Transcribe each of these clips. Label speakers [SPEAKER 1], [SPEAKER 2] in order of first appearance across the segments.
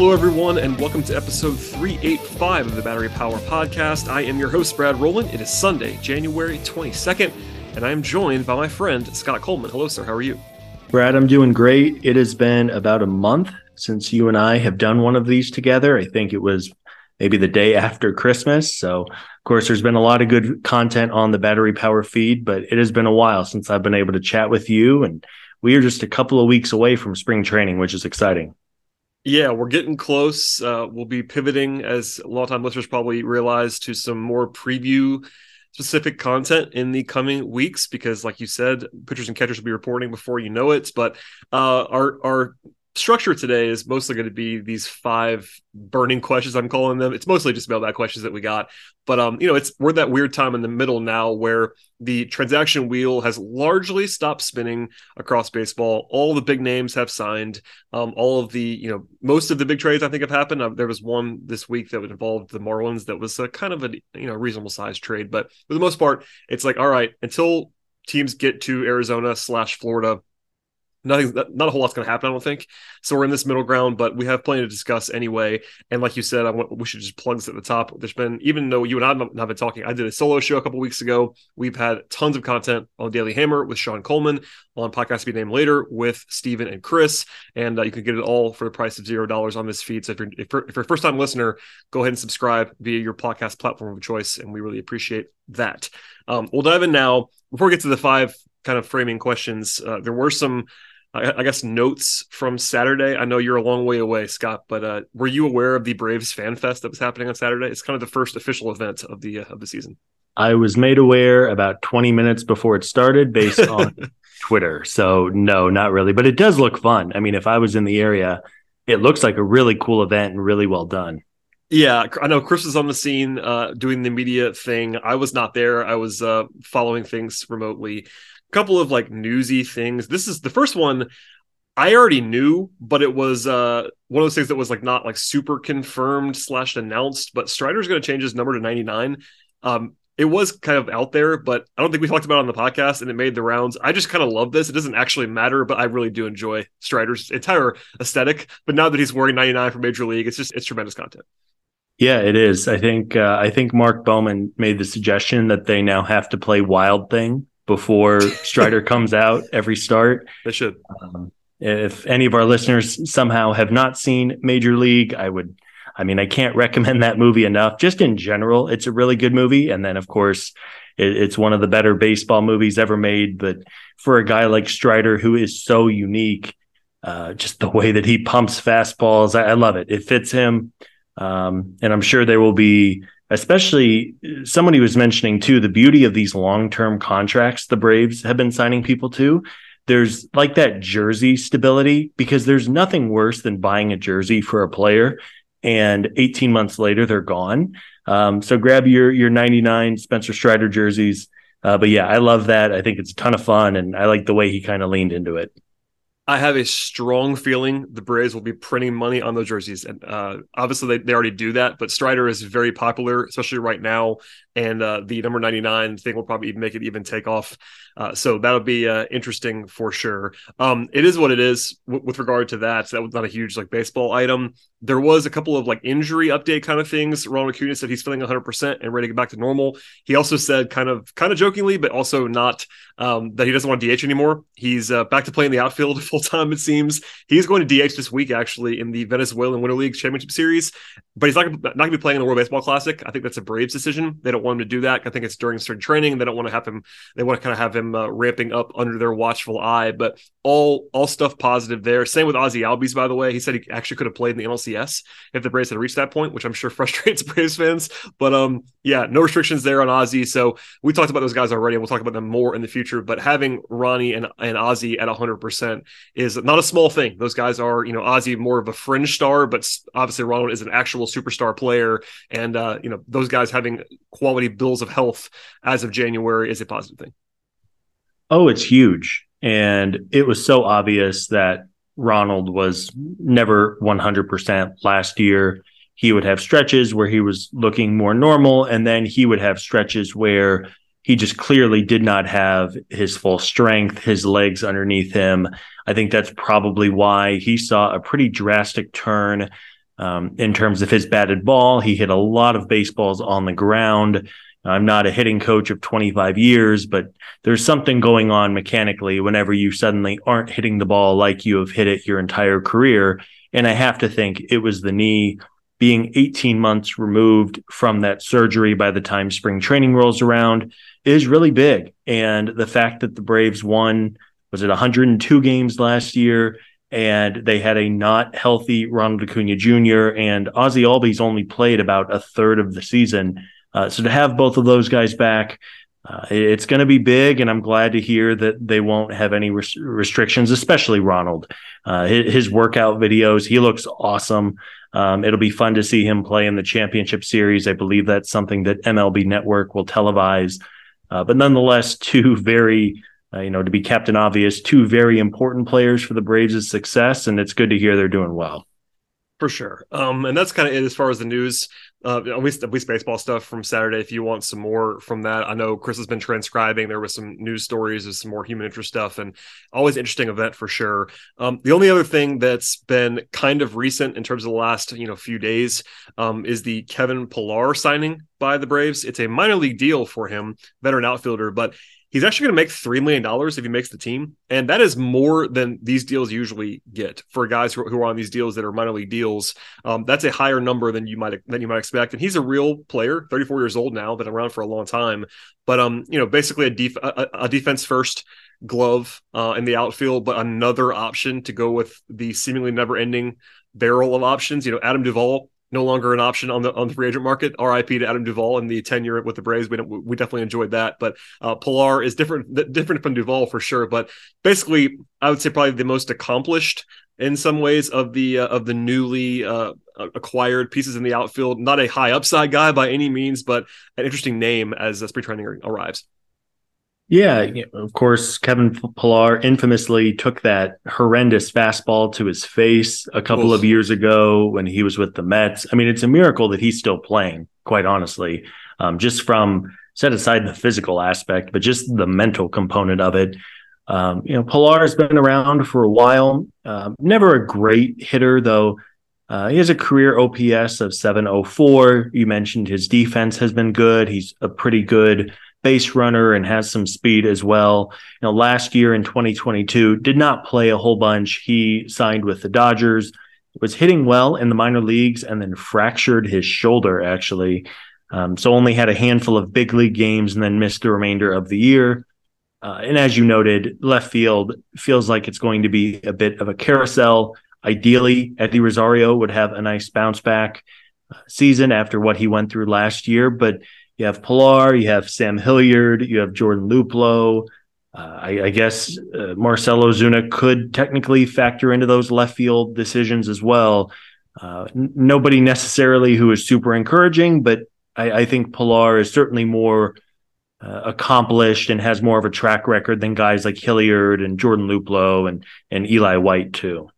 [SPEAKER 1] Hello, everyone, and welcome to episode 385 of the Battery Power Podcast. I am your host, Brad Roland. It is Sunday, January 22nd, and I am joined by my friend, Scott Coleman. Hello, sir. How are you?
[SPEAKER 2] Brad, I'm doing great. It has been about a month since you and I have done one of these together. I think it was maybe the day after Christmas. So, of course, there's been a lot of good content on the Battery Power feed, but it has been a while since I've been able to chat with you. And we are just a couple of weeks away from spring training, which is exciting.
[SPEAKER 1] Yeah, we're getting close. Uh, we'll be pivoting, as a lot of time listeners probably realize, to some more preview specific content in the coming weeks because, like you said, pitchers and catchers will be reporting before you know it. But uh, our our structure today is mostly going to be these five burning questions i'm calling them. It's mostly just mailbag questions that we got. But um you know it's we're that weird time in the middle now where the transaction wheel has largely stopped spinning across baseball. All the big names have signed. Um all of the you know most of the big trades i think have happened. Uh, there was one this week that would involve the marlins that was a kind of a you know reasonable size trade. But for the most part it's like all right until teams get to arizona slash florida nothing not a whole lot's going to happen i don't think. So we're in this middle ground but we have plenty to discuss anyway. And like you said i want we should just plug this at the top. There's been even though you and i have not been talking i did a solo show a couple weeks ago. We've had tons of content on daily hammer with sean coleman on podcast be named later with Stephen and chris. And uh, you can get it all for the price of zero dollars on this feed. So if you're, if you're if you're a first time listener go ahead and subscribe via your podcast platform of choice and we really appreciate that. Um, we'll dive in now. Before we get to the five kind of framing questions uh, there were some I, guess notes from Saturday. I know you're a long way away, Scott, but uh, were you aware of the Braves Fan Fest that was happening on Saturday? It's kind of the first official event of the uh, of the season.
[SPEAKER 2] I was made aware about 20 minutes before it started, based on Twitter. So no, not really, but it does look fun. I mean, if I was in the area, it looks like a really cool event and really well done.
[SPEAKER 1] Yeah, I know Chris was on the scene uh, doing the media thing. I was not there. I was uh, following things remotely couple of like newsy things. This is the first one I already knew, but it was uh, one of those things that was like not like super confirmed slash announced. But Strider's going to change his number to 99. Um, it was kind of out there, but I don't think we talked about it on the podcast and it made the rounds. I just kind of love this. It doesn't actually matter, but I really do enjoy Strider's entire aesthetic. But now that he's wearing 99 for Major League, it's just it's tremendous content.
[SPEAKER 2] Yeah, it is. I think uh, I think Mark Bowman made the suggestion that they now have to play Wild Thing before Strider comes out every start.
[SPEAKER 1] They should.
[SPEAKER 2] Um, if any of our listeners somehow have not seen Major League, I would. I mean, I can't recommend that movie enough. Just in general, it's a really good movie. And then, of course, it, it's one of the better baseball movies ever made. But for a guy like Strider, who is so unique, uh, just the way that he pumps fastballs, I, I love it. It fits him. Um, and I'm sure there will be especially somebody was mentioning too the beauty of these long-term contracts the Braves have been signing people to. There's like that jersey stability because there's nothing worse than buying a jersey for a player and 18 months later they're gone. Um, so grab your your 99 Spencer Strider jerseys. Uh, but yeah, I love that. I think it's a ton of fun, and I like the way he kind of leaned into it.
[SPEAKER 1] I have a strong feeling the Braves will be printing money on those jerseys. And uh, obviously, they, they already do that, but Strider is very popular, especially right now and uh, the number 99 thing will probably make it even take off. Uh, so that'll be uh, interesting for sure. Um, it is what it is w- with regard to that. So that was not a huge like baseball item. There was a couple of like injury update kind of things. Ronald Acuna said he's feeling 100% and ready to get back to normal. He also said kind of kind of jokingly, but also not um, that he doesn't want to DH anymore. He's uh, back to playing the outfield full time. It seems he's going to DH this week actually in the Venezuelan Winter League Championship Series, but he's not not going to be playing in the World Baseball Classic. I think that's a Braves decision. They don't want him to do that. I think it's during certain training. They don't want to have him. They want to kind of have him uh, ramping up under their watchful eye. But all all stuff positive there. Same with Ozzy Albies, by the way. He said he actually could have played in the NLCS if the Braves had reached that point, which I'm sure frustrates Braves fans. But um, yeah, no restrictions there on Ozzy. So we talked about those guys already, and we'll talk about them more in the future. But having Ronnie and and Ozzy at 100 percent is not a small thing. Those guys are, you know, Ozzy more of a fringe star, but obviously Ronald is an actual superstar player, and uh, you know those guys having quality bills of health as of January is a positive thing.
[SPEAKER 2] Oh, it's huge. And it was so obvious that Ronald was never 100% last year. He would have stretches where he was looking more normal, and then he would have stretches where he just clearly did not have his full strength, his legs underneath him. I think that's probably why he saw a pretty drastic turn um, in terms of his batted ball. He hit a lot of baseballs on the ground. I'm not a hitting coach of 25 years, but there's something going on mechanically whenever you suddenly aren't hitting the ball like you have hit it your entire career. And I have to think it was the knee being 18 months removed from that surgery by the time spring training rolls around is really big. And the fact that the Braves won, was it 102 games last year? And they had a not healthy Ronald Acuna Jr. and Ozzy Albies only played about a third of the season uh, so to have both of those guys back, uh, it's going to be big, and I'm glad to hear that they won't have any res- restrictions, especially Ronald. Uh, his, his, workout videos, he looks awesome. Um, it'll be fun to see him play in the championship series. I believe that's something that MLB Network will televise. Uh, but nonetheless, two very, uh, you know, to be captain obvious, two very important players for the Braves' success, and it's good to hear they're doing well.
[SPEAKER 1] For sure. Um, and that's kind of it as far as the news, uh, at least at least baseball stuff from Saturday. If you want some more from that, I know Chris has been transcribing. There was some news stories and some more human interest stuff, and always interesting event for sure. Um, the only other thing that's been kind of recent in terms of the last you know few days um, is the Kevin Pillar signing by the Braves. It's a minor league deal for him, veteran outfielder, but He's actually going to make $3 million if he makes the team. And that is more than these deals usually get for guys who, are on these deals that are minor league deals. Um, that's a higher number than you might than you might expect. And he's a real player, 34 years old now, been around for a long time. But um, you know, basically a, def- a, a defense first glove uh, in the outfield, but another option to go with the seemingly never ending barrel of options. You know, Adam Duvall no longer an option on the on the free agent market. RIP to Adam Duvall and the tenure with the Braves. We we definitely enjoyed that. But uh, Pillar is different different from Duvall for sure. But basically, I would say probably the most accomplished in some ways of the uh, of the newly uh, acquired pieces in the outfield. Not a high upside guy by any means, but an interesting name as uh, spring training arrives.
[SPEAKER 2] Yeah, of course, Kevin Pillar infamously took that horrendous fastball to his face a couple Oof. of years ago when he was with the Mets. I mean, it's a miracle that he's still playing, quite honestly, um, just from set aside the physical aspect, but just the mental component of it. Um, you know, Pillar has been around for a while. Uh, never a great hitter, though. Uh, he has a career OPS of 704. You mentioned his defense has been good. He's a pretty good base runner and has some speed as well. You know, last year in 2022, did not play a whole bunch. He signed with the Dodgers, was hitting well in the minor leagues, and then fractured his shoulder actually. Um, so only had a handful of big league games and then missed the remainder of the year. Uh, and as you noted, left field feels like it's going to be a bit of a carousel. Ideally, Eddie Rosario would have a nice bounce back uh, season after what he went through last year, but you have Pillar, you have Sam Hilliard, you have Jordan Luplow. Uh, I, I, guess uh, Marcell Ozuna could technically factor into those left field decisions as well. Uh, n- nobody necessarily who is super encouraging, but I, I think Pillar is certainly more uh, accomplished and has more of a track record than guys like Hilliard and Jordan Luplow and and Eli White too.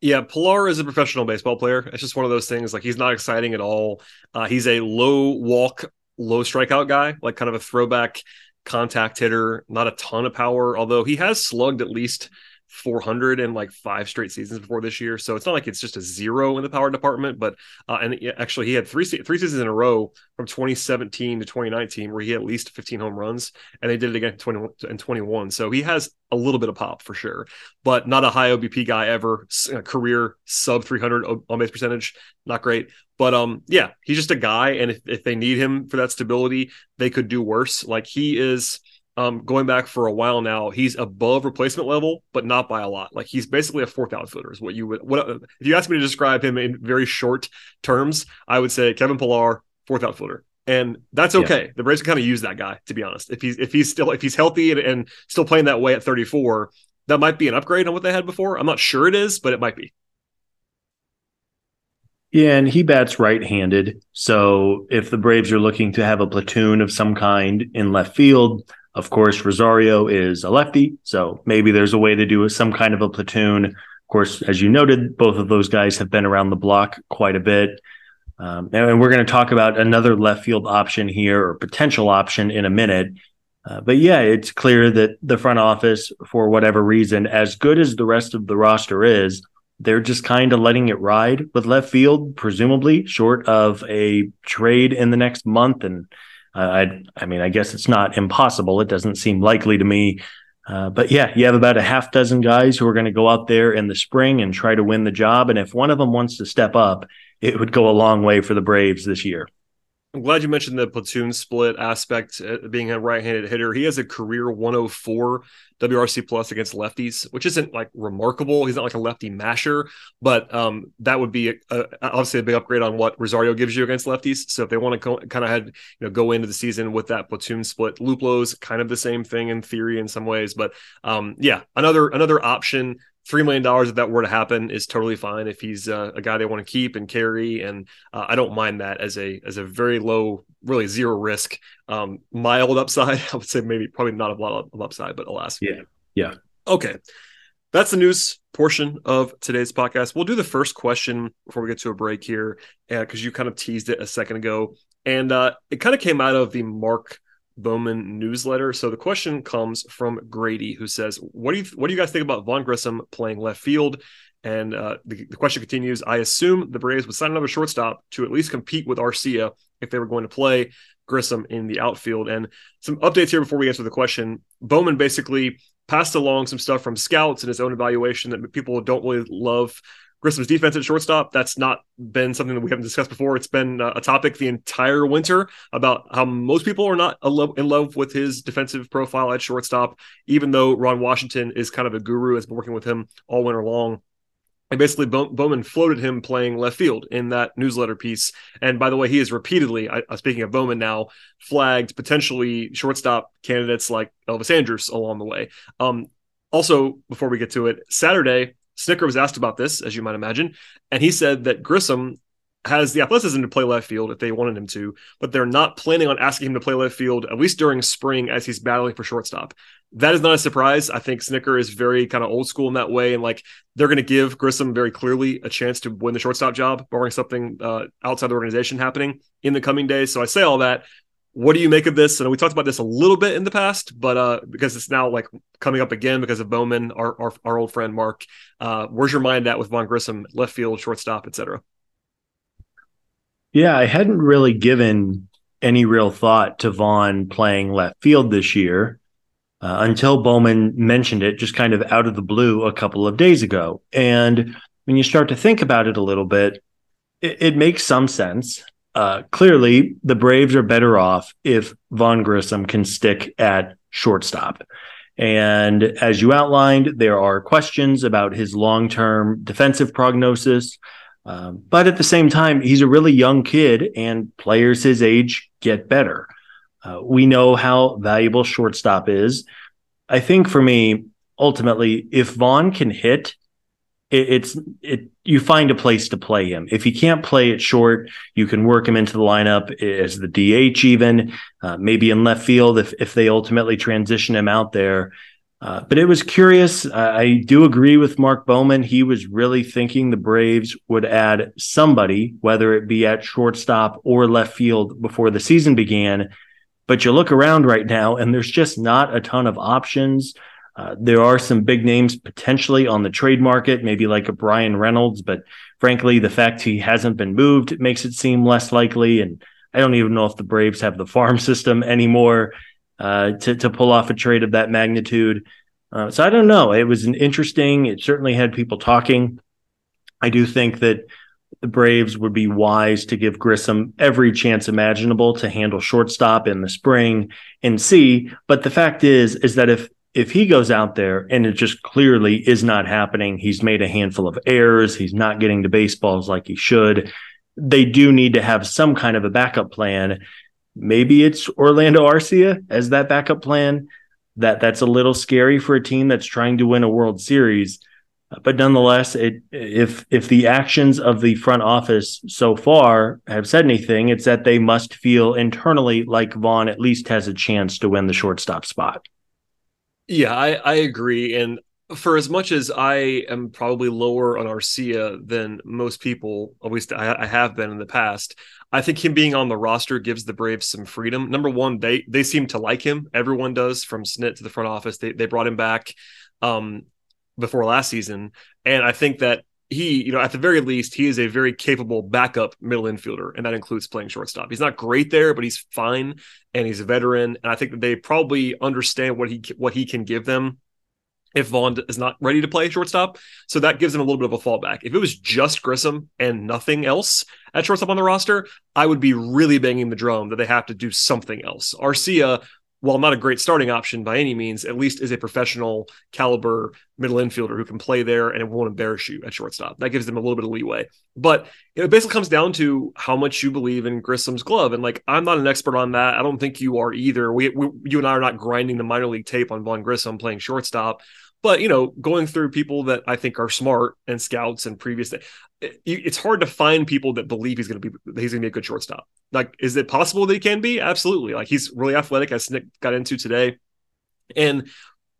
[SPEAKER 1] Yeah, Pillar is a professional baseball player. It's just one of those things. Like he's not exciting at all. Uh, he's a low walk low strikeout guy, like kind of a throwback contact hitter, not a ton of power, although he has slugged at least 400 in like five straight seasons before this year. So it's not like it's just a zero in the power department, but uh, and actually he had three three seasons in a row from 2017 to 2019 where he had at least 15 home runs, and they did it again in 20 and 21. So he has a little bit of pop for sure, but not a high OBP guy ever. Career sub 300 on base percentage, not great. But um, yeah, he's just a guy, and if, if they need him for that stability, they could do worse. Like he is um, going back for a while now, he's above replacement level, but not by a lot. Like he's basically a fourth outfielder is what you would. What if you ask me to describe him in very short terms? I would say Kevin Pillar, fourth outfielder, and that's okay. Yeah. The Braves can kind of use that guy to be honest. If he's if he's still if he's healthy and, and still playing that way at 34, that might be an upgrade on what they had before. I'm not sure it is, but it might be.
[SPEAKER 2] Yeah, and he bats right-handed. So if the Braves are looking to have a platoon of some kind in left field, of course, Rosario is a lefty, so maybe there's a way to do some kind of a platoon. Of course, as you noted, both of those guys have been around the block quite a bit. Um, and we're going to talk about another left field option here or potential option in a minute. Uh, but yeah, it's clear that the front office, for whatever reason, as good as the rest of the roster is, they're just kind of letting it ride with left field, presumably short of a trade in the next month. And I, I mean, I guess it's not impossible. It doesn't seem likely to me. Uh, but yeah, you have about a half dozen guys who are going to go out there in the spring and try to win the job. And if one of them wants to step up, it would go a long way for the Braves this year.
[SPEAKER 1] I'm glad you mentioned the platoon split aspect, uh, being a right-handed hitter. He has a career 104 WRC plus against lefties, which isn't like remarkable. He's not like a lefty masher, but um, that would be a, a, obviously a big upgrade on what Rosario gives you against lefties. So if they want to co- kind of had you know go into the season with that platoon split, Luplow's kind of the same thing in theory in some ways, but um, yeah, another another option three million dollars if that were to happen is totally fine. If he's uh, a guy they want to keep and carry and uh, i don't mind that as a as a very low really zero risk um mild upside. I would say maybe probably not a lot of upside but alas.
[SPEAKER 2] Yeah. Yeah.
[SPEAKER 1] Okay. That's the news portion of today's podcast. We'll do the first question before we get to a break here because uh, you kind of teased it a second ago. And uh, it kind of came out of the mark Bowman newsletter. So the question comes from Grady, who says, "What do you what do you guys think about Vaughn Grissom playing left field?" And uh, the, the, question continues: I assume the Braves would sign another shortstop to at least compete with Arcia if they were going to play Grissom in the outfield. And some updates here before we answer the question: Bowman basically passed along some stuff from scouts and his own evaluation that people don't really love Grissom's defense at shortstop. That's not been something that we haven't discussed before. It's been uh, a topic the entire winter about how most people are not in love with his defensive profile at shortstop, even though Ron Washington is kind of a guru, has been working with him all winter long. And basically, Bowman floated him playing left field in that newsletter piece. And by the way, he has repeatedly, speaking of Bowman now, flagged potentially shortstop candidates like Elvis Andrus along the way. Um, also, before we get to it, Saturday, Snitker was asked about this, as you might imagine, and he said that Grissom has the athleticism to play left field if they wanted him to, but they're not planning on asking him to play left field at least during spring as he's battling for shortstop. That is not a surprise. I think Snitker is very kind of old school in that way, and like they're going to give Grissom very clearly a chance to win the shortstop job, barring something uh, outside the organization happening in the coming days. So I say all that what do you make of this? And we talked about this a little bit in the past, but uh, because it's now like coming up again because of Bowman, our our, our old friend Mark. Uh, where's your mind at with Vaughn Grissom, left field, shortstop, etc.?
[SPEAKER 2] Yeah, I hadn't really given any real thought to Vaughn playing left field this year uh, until Bowman mentioned it just kind of out of the blue a couple of days ago. And when you start to think about it a little bit, it, it makes some sense uh, clearly the Braves are better off if Vaughn Grissom can stick at shortstop. And as you outlined, there are questions about his long term defensive prognosis. Um, but at the same time, he's a really young kid, and players his age get better. Uh, we know how valuable shortstop is. I think for me, ultimately, if Vaughn can hit, it, it's it you find a place to play him. If he can't play it short, you can work him into the lineup as the DH, even uh, maybe in left field if if they ultimately transition him out there. Uh, but it was curious. I do agree with Mark Bowman. He was really thinking the Braves would add somebody, whether it be at shortstop or left field before the season began. But you look around right now and there's just not a ton of options. Uh, there are some big names potentially on the trade market, maybe like a Bryan Reynolds, but frankly, the fact he hasn't been moved makes it seem less likely. And I don't even know if the Braves have the farm system anymore uh, to to pull off a trade of that magnitude. Uh, so I don't know. It was an interesting. It certainly had people talking. I do think that the Braves would be wise to give Grissom every chance imaginable to handle shortstop in the spring and see. But the fact is, is that if if he goes out there and it just clearly is not happening, he's made a handful of errors, he's not getting to baseballs like he should. They do need to have some kind of a backup plan maybe it's Orlando Arcia as that backup plan. That that's a little scary for a team that's trying to win a World Series. But nonetheless, it, if if the actions of the front office so far have said anything, it's that they must feel internally like Vaughn at least has a chance to win the shortstop spot.
[SPEAKER 1] Yeah, I, I agree. And for as much as I am probably lower on Arcia than most people, at least I, I, have been in the past, I think him being on the roster gives the Braves some freedom. Number one, they they seem to like him. Everyone does, from Snit to the front office. They they brought him back um, before last season, and I think that he, you know, at the very least, he is a very capable backup middle infielder, and that includes playing shortstop. He's not great there, but he's fine, and he's a veteran, and I think that they probably understand what he what he can give them if Vaughn is not ready to play shortstop. So that gives him a little bit of a fallback. If it was just Grissom and nothing else at shortstop on the roster, I would be really banging the drum that they have to do something else. Arcia, while not a great starting option by any means, at least is a professional caliber middle infielder who can play there and it won't embarrass you at shortstop. That gives them a little bit of leeway. But it basically comes down to how much you believe in Grissom's glove. And like, I'm not an expert on that. I don't think you are either. We, we you and I are not grinding the minor league tape on Vaughn Grissom playing shortstop. But you know, going through people that I think are smart and scouts and previous, eh, it's hard to find people that believe he's going to be he's going to be a good shortstop. Like, is it possible that he can be? Absolutely. Like, he's really athletic, as Nick got into today, and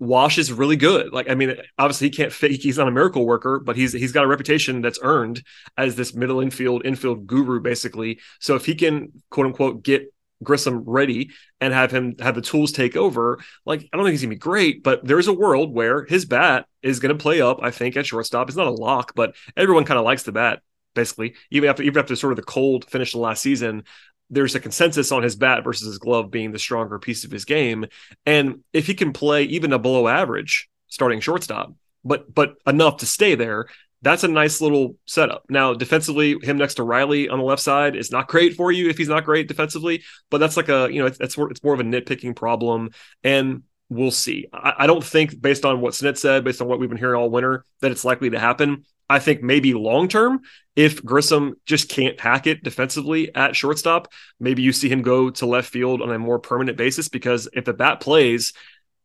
[SPEAKER 1] Wash is really good. Like, I mean, obviously he can't fit. He's not a miracle worker, but he's he's got a reputation that's earned as this middle infield infield guru, basically. So if he can quote unquote get Grissom ready and have him have the tools take over. Like, I don't think he's gonna be great, but there's a world where his bat is gonna play up, I think, at shortstop. It's not a lock, but everyone kind of likes the bat, basically. Even after even after sort of the cold finish the last season, there's a consensus on his bat versus his glove being the stronger piece of his game. And if he can play even a below average starting shortstop, but but enough to stay there, that's a nice little setup. Now, defensively, him next to Riley on the left side is not great for you if he's not great defensively, but that's like a, you know, it's, it's, more, of a nitpicking problem. And we'll see. I, I don't think, based on what Snit said, based on what we've been hearing all winter, that it's likely to happen. I think maybe long term, if Grissom just can't hack it defensively at shortstop, maybe you see him go to left field on a more permanent basis because if the bat plays,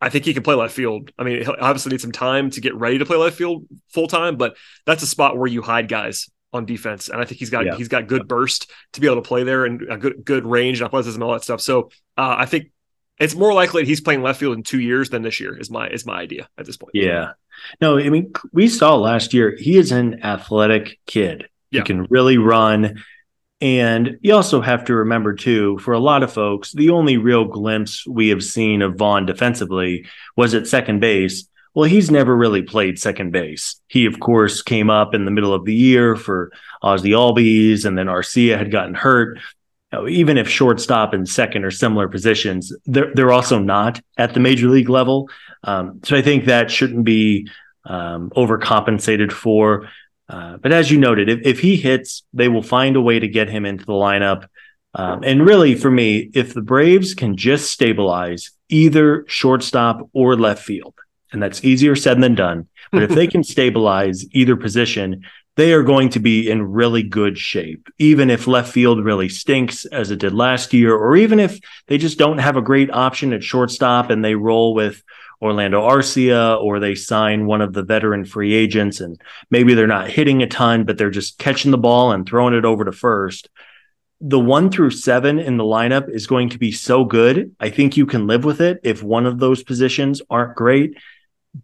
[SPEAKER 1] I think he can play left field. I mean, he'll obviously need some time to get ready to play left field full time, but that's a spot where you hide guys on defense, and I think he's got yeah. he's got good burst to be able to play there and a good good range and athleticism and all that stuff. So uh, I think it's more likely that he's playing left field in two years than this year. Is my is my idea at this point.
[SPEAKER 2] Yeah, no, I mean we saw last year he is an athletic kid. Yeah. He can really run. And you also have to remember, too, for a lot of folks, the only real glimpse we have seen of Vaughn defensively was at second base. Well, he's never really played second base. He, of course, came up in the middle of the year for Ozzy Albies, and then Arcia had gotten hurt. even if shortstop and second are similar positions, they're, they're also not at the major league level. Um, so I think that shouldn't be um, overcompensated for. Uh, but as you noted, if, if he hits, they will find a way to get him into the lineup. Um, and really, for me, if the Braves can just stabilize either shortstop or left field, and that's easier said than done, but if they can stabilize either position, they are going to be in really good shape, even if left field really stinks as it did last year, or even if they just don't have a great option at shortstop and they roll with Orlando Arcia or they sign one of the veteran free agents and maybe they're not hitting a ton, but they're just catching the ball and throwing it over to first. The one through seven in the lineup is going to be so good. I think you can live with it if one of those positions aren't great.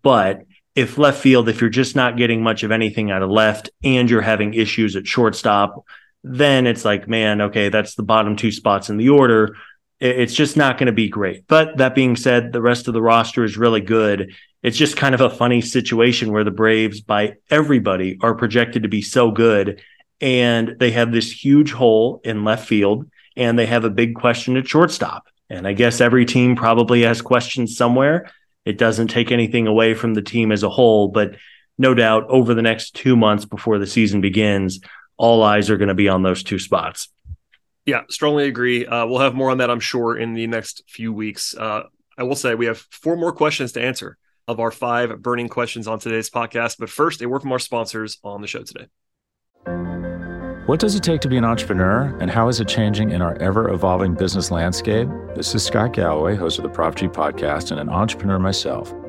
[SPEAKER 2] But if left field, if you're just not getting much of anything out of left and you're having issues at shortstop, then it's like, man, okay, that's the bottom two spots in the order. It's just not going to be great. But that being said, the rest of the roster is really good. It's just kind of a funny situation where the Braves, by everybody, are projected to be so good. And they have this huge hole in left field and they have a big question at shortstop. And I guess every team probably has questions somewhere. It doesn't take anything away from the team as a whole, but no doubt over the next two months before the season begins, all eyes are going to be on those two spots.
[SPEAKER 1] Yeah, strongly agree. Uh, we'll have more on that, I'm sure, in the next few weeks. Uh, I will say we have four more questions to answer of our five burning questions on today's podcast. But first, a word from our sponsors on the show today.
[SPEAKER 3] What does it take to be an entrepreneur, and how is it changing in our ever evolving business landscape? This is Scott Galloway, host of the Prop G podcast, and an entrepreneur myself.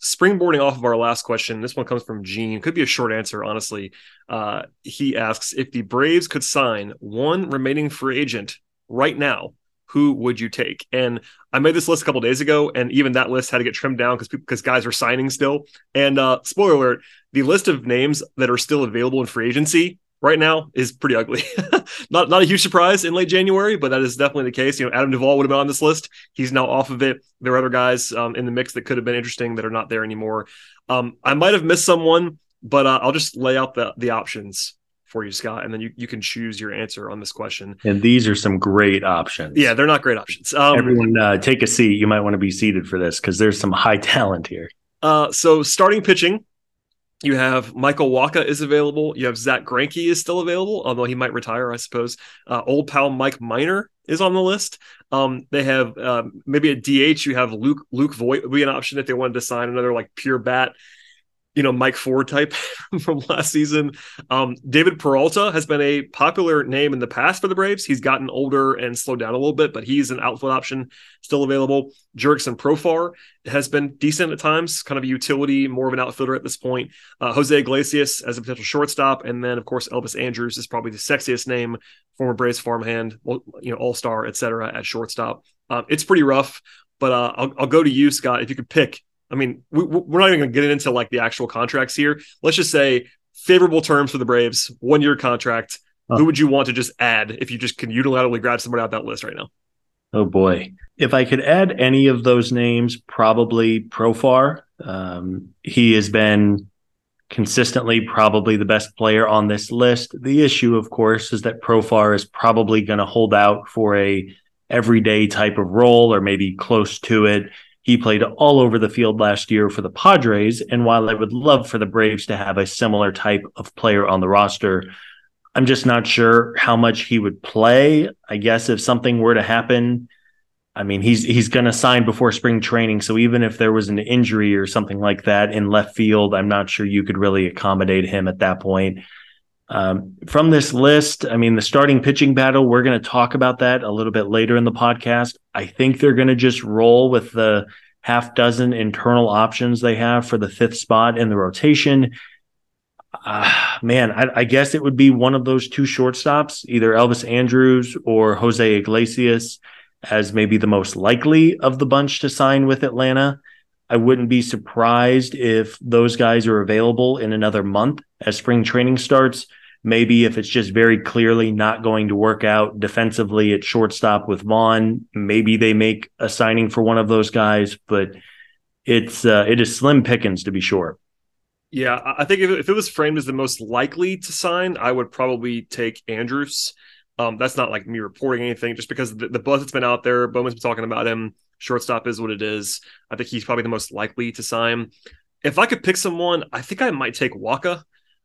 [SPEAKER 1] Springboarding off of our last question, this one comes from Gene. Could be a short answer, honestly. Uh, he asks if the Braves could sign one remaining free agent right now, who would you take? And I made this list a couple days ago, and even that list had to get trimmed down because because guys are signing still. And uh, spoiler alert: the list of names that are still available in free agency right now is pretty ugly. not not a huge surprise in late January, but that is definitely the case. You know, Adam Duvall would have been on this list. He's now off of it. There are other guys um, in the mix that could have been interesting that are not there anymore. Um, I might have missed someone, but uh, I'll just lay out the the options for you, Scott, and then you, you can choose your answer on this question.
[SPEAKER 2] And these are some great options.
[SPEAKER 1] Yeah, they're not great options. Um,
[SPEAKER 2] Everyone, uh, take a seat. You might want to be seated for this because there's some high talent here.
[SPEAKER 1] Uh, so starting pitching, you have Michael Wacha is available. You have Zach Greinke is still available, although he might retire, I suppose. Uh, old pal Mike Minor is on the list. Um, they have uh, maybe a DH. You have Luke Luke Voit would be an option if they wanted to sign another like pure bat you know Mike Ford type from last season. Um, David Peralta has been a popular name in the past for the Braves. He's gotten older and slowed down a little bit, but he's an outfield option still available. Jurickson Profar has been decent at times, kind of a utility, more of an outfielder at this point. Uh, Jose Iglesias as a potential shortstop, and then of course Elvis Andrus is probably the sexiest name, former Braves farmhand, you know All Star, etc. at shortstop. Um, it's pretty rough, but uh, I'll, I'll go to you, Scott. If you could pick I mean, we, are not even going to get into like the actual contracts here. Let's just say favorable terms for the Braves, one year contract. Who would you want to just add if you just can unilaterally grab somebody out that list right now?
[SPEAKER 2] Oh boy. If I could add any of those names, probably Profar. Um, he has been consistently probably the best player on this list. The issue, of course, is that Profar is probably going to hold out for a everyday type of role or maybe close to it. He played all over the field last year for the Padres. And while I would love for the Braves to have a similar type of player on the roster, I'm just not sure how much he would play. I guess if something were to happen, I mean, he's he's going to sign before spring training. So even if there was an injury or something like that in left field, I'm not sure you could really accommodate him at that point. Um, from this list, I mean, the starting pitching battle, we're going to talk about that a little bit later in the podcast. I think they're going to just roll with the half dozen internal options they have for the fifth spot in the rotation. Uh, man, I, I, guess it would be one of those two shortstops, either Elvis Andrus or Jose Iglesias, as maybe the most likely of the bunch to sign with Atlanta. I wouldn't be surprised if those guys are available in another month as spring training starts. Maybe if it's just very clearly not going to work out defensively at shortstop with Vaughn, maybe they make a signing for one of those guys, but it's uh, it is slim pickings to be sure.
[SPEAKER 1] Yeah, I think if, it was framed as the most likely to sign, I would probably take Andrus. Um, that's not like me reporting anything, just because the, the buzz that's been out there. Bowman's been talking about him. Shortstop is what it is. I think he's probably the most likely to sign. If I could pick someone, I think I might take Wacha.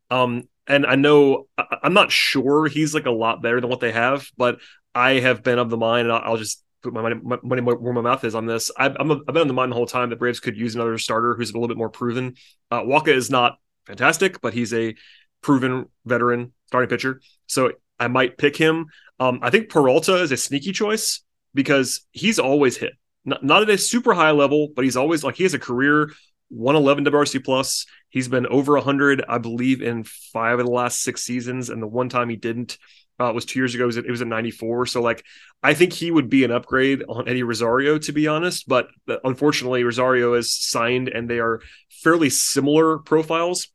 [SPEAKER 1] Um, and I know I'm not sure he's like a lot better than what they have, but I have been of the mind, and I'll, just put my money, my money where my mouth is on this. I've, I'm a, I've been on the mind the whole time that Braves could use another starter who's a little bit more proven. Uh, Wacha is not fantastic, but he's a proven veteran starting pitcher. So I might pick him. Um, I think Peralta is a sneaky choice because he's always hit. Not, not at a super high level, but he's always like he has a career 111 WRC plus. He's been over 100, I believe, in five of the last six seasons, and the one time he didn't uh, was two years ago. It was, at, it was at 94. So like, I think he would be an upgrade on Eddie Rosario, to be honest. But unfortunately, Rosario is signed, and they are fairly similar profiles.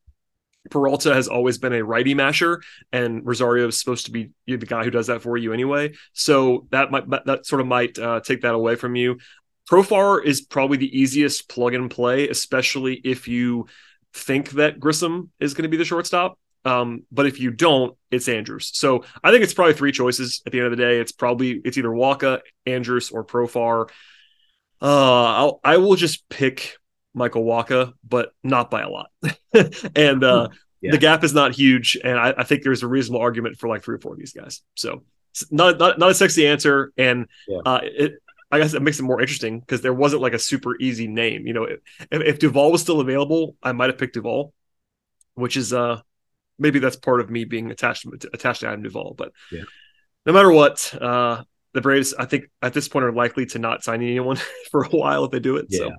[SPEAKER 1] Peralta has always been a righty masher, and Rosario is supposed to be the guy who does that for you anyway. So that might that sort of might uh, take that away from you. Profar is probably the easiest plug and play, especially if you think that Grissom is going to be the shortstop. Um, but if you don't, it's Andrus. So I think it's probably three choices at the end of the day. It's probably it's either Wacha, Andrus, or Profar. Uh, I'll, I will just pick Michael Wacha, but not by a lot. and uh, yeah. the gap is not huge, and I, I, think there's a reasonable argument for like three or four of these guys. So not not, not a sexy answer, and yeah. uh, it, I guess it makes it more interesting because there wasn't like a super easy name. You know, if, if Duvall was still available, I might have picked Duvall, which is uh maybe that's part of me being attached to, attached to Adam Duvall. But yeah. no matter what, uh, the Braves, I think at this point are likely to not sign anyone for a while if they do it. Yeah. So.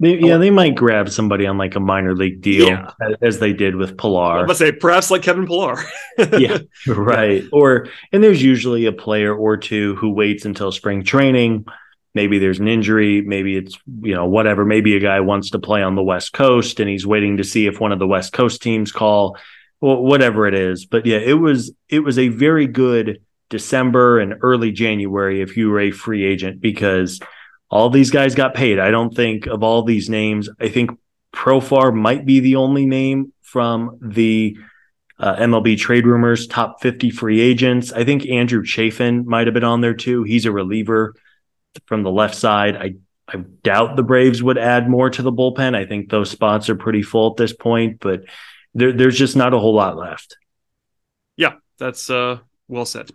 [SPEAKER 2] They, yeah, they might grab somebody on like a minor league deal, yeah. as they did with Pillar.
[SPEAKER 1] I'm gonna say perhaps like Kevin Pillar.
[SPEAKER 2] yeah, right. Or and there's usually a player or two who waits until spring training. Maybe there's an injury. Maybe it's you know whatever. Maybe a guy wants to play on the West Coast and he's waiting to see if one of the West Coast teams call whatever it is. But yeah, it was it was a very good December and early January if you were a free agent because all these guys got paid. I don't think of all these names. I think Profar might be the only name from the uh, MLB trade rumors top 50 free agents. I think Andrew Chafin might have been on there too. He's a reliever from the left side. I I doubt the Braves would add more to the bullpen. I think those spots are pretty full at this point, but there, there's just not a whole lot left.
[SPEAKER 1] Yeah, that's uh, well said.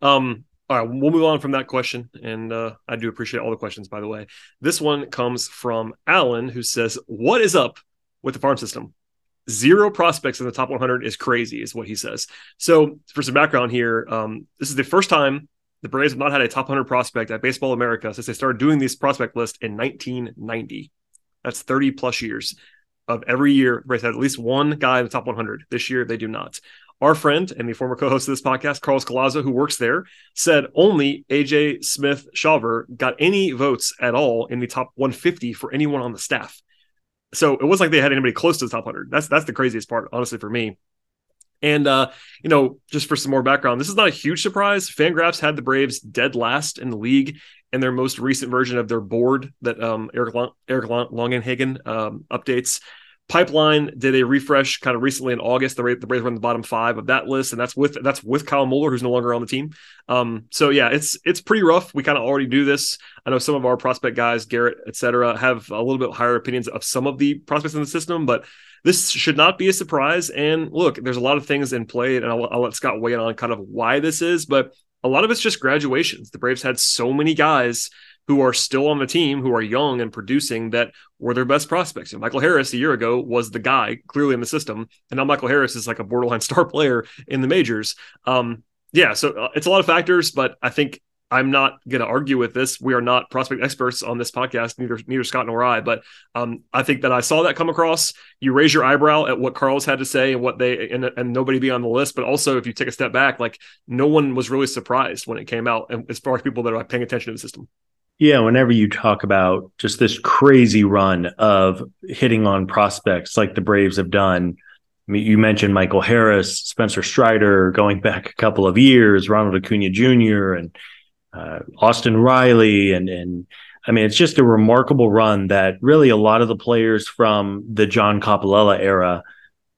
[SPEAKER 1] Um, all right, we'll move on from that question. And uh, I do appreciate all the questions, by the way. This one comes from Alan, who says, What is up with the farm system? Zero prospects in the top 100 is crazy, is what he says. So, for some background here, um, this is the first time the Braves have not had a top 100 prospect at Baseball America since they started doing this prospect list in 1990. That's 30 plus years of every year, Braves had at least one guy in the top 100. This year, they do not. Our friend and the former co-host of this podcast, Carlos Collazo, who works there, said only AJ Smith Shawver got any votes at all in the top 150 for anyone on the staff. So it wasn't like they had anybody close to the top 100. That's that's the craziest part, honestly, for me. And uh, you know, just for some more background, this is not a huge surprise. Fangraphs had the Braves dead last in the league in their most recent version of their board that um, Eric Long- Eric Long- Longenhagen um, updates. Pipeline did a refresh kind of recently in August. The, the Braves were in the bottom five of that list, and that's with that's with Kyle Muller, who's no longer on the team. Um, so yeah, it's it's pretty rough. We kind of already do this. I know some of our prospect guys, Garrett, etc., have a little bit higher opinions of some of the prospects in the system, but this should not be a surprise. And look, there's a lot of things in play, and I'll, I'll let Scott weigh in on kind of why this is, but a lot of it's just graduations. The Braves had so many guys who are still on the team, who are young and producing, that were their best prospects. And Michael Harris a year ago was the guy clearly in the system, and now Michael Harris is like a borderline star player in the majors. Um, yeah, so uh, it's a lot of factors, but I think I'm not going to argue with this. We are not prospect experts on this podcast, neither neither Scott nor I. But um, I think that I saw that come across. You raise your eyebrow at what Carlos had to say and what they and, and nobody be on the list. But also, if you take a step back, like no one was really surprised when it came out, and as far as people that are paying attention to the system.
[SPEAKER 2] Yeah, whenever you talk about just this crazy run of hitting on prospects like the Braves have done, I mean, you mentioned Michael Harris, Spencer Strider, going back a couple of years, Ronald Acuna Jr. and uh, Austin Riley, and and I mean, it's just a remarkable run that really a lot of the players from the John Coppolella era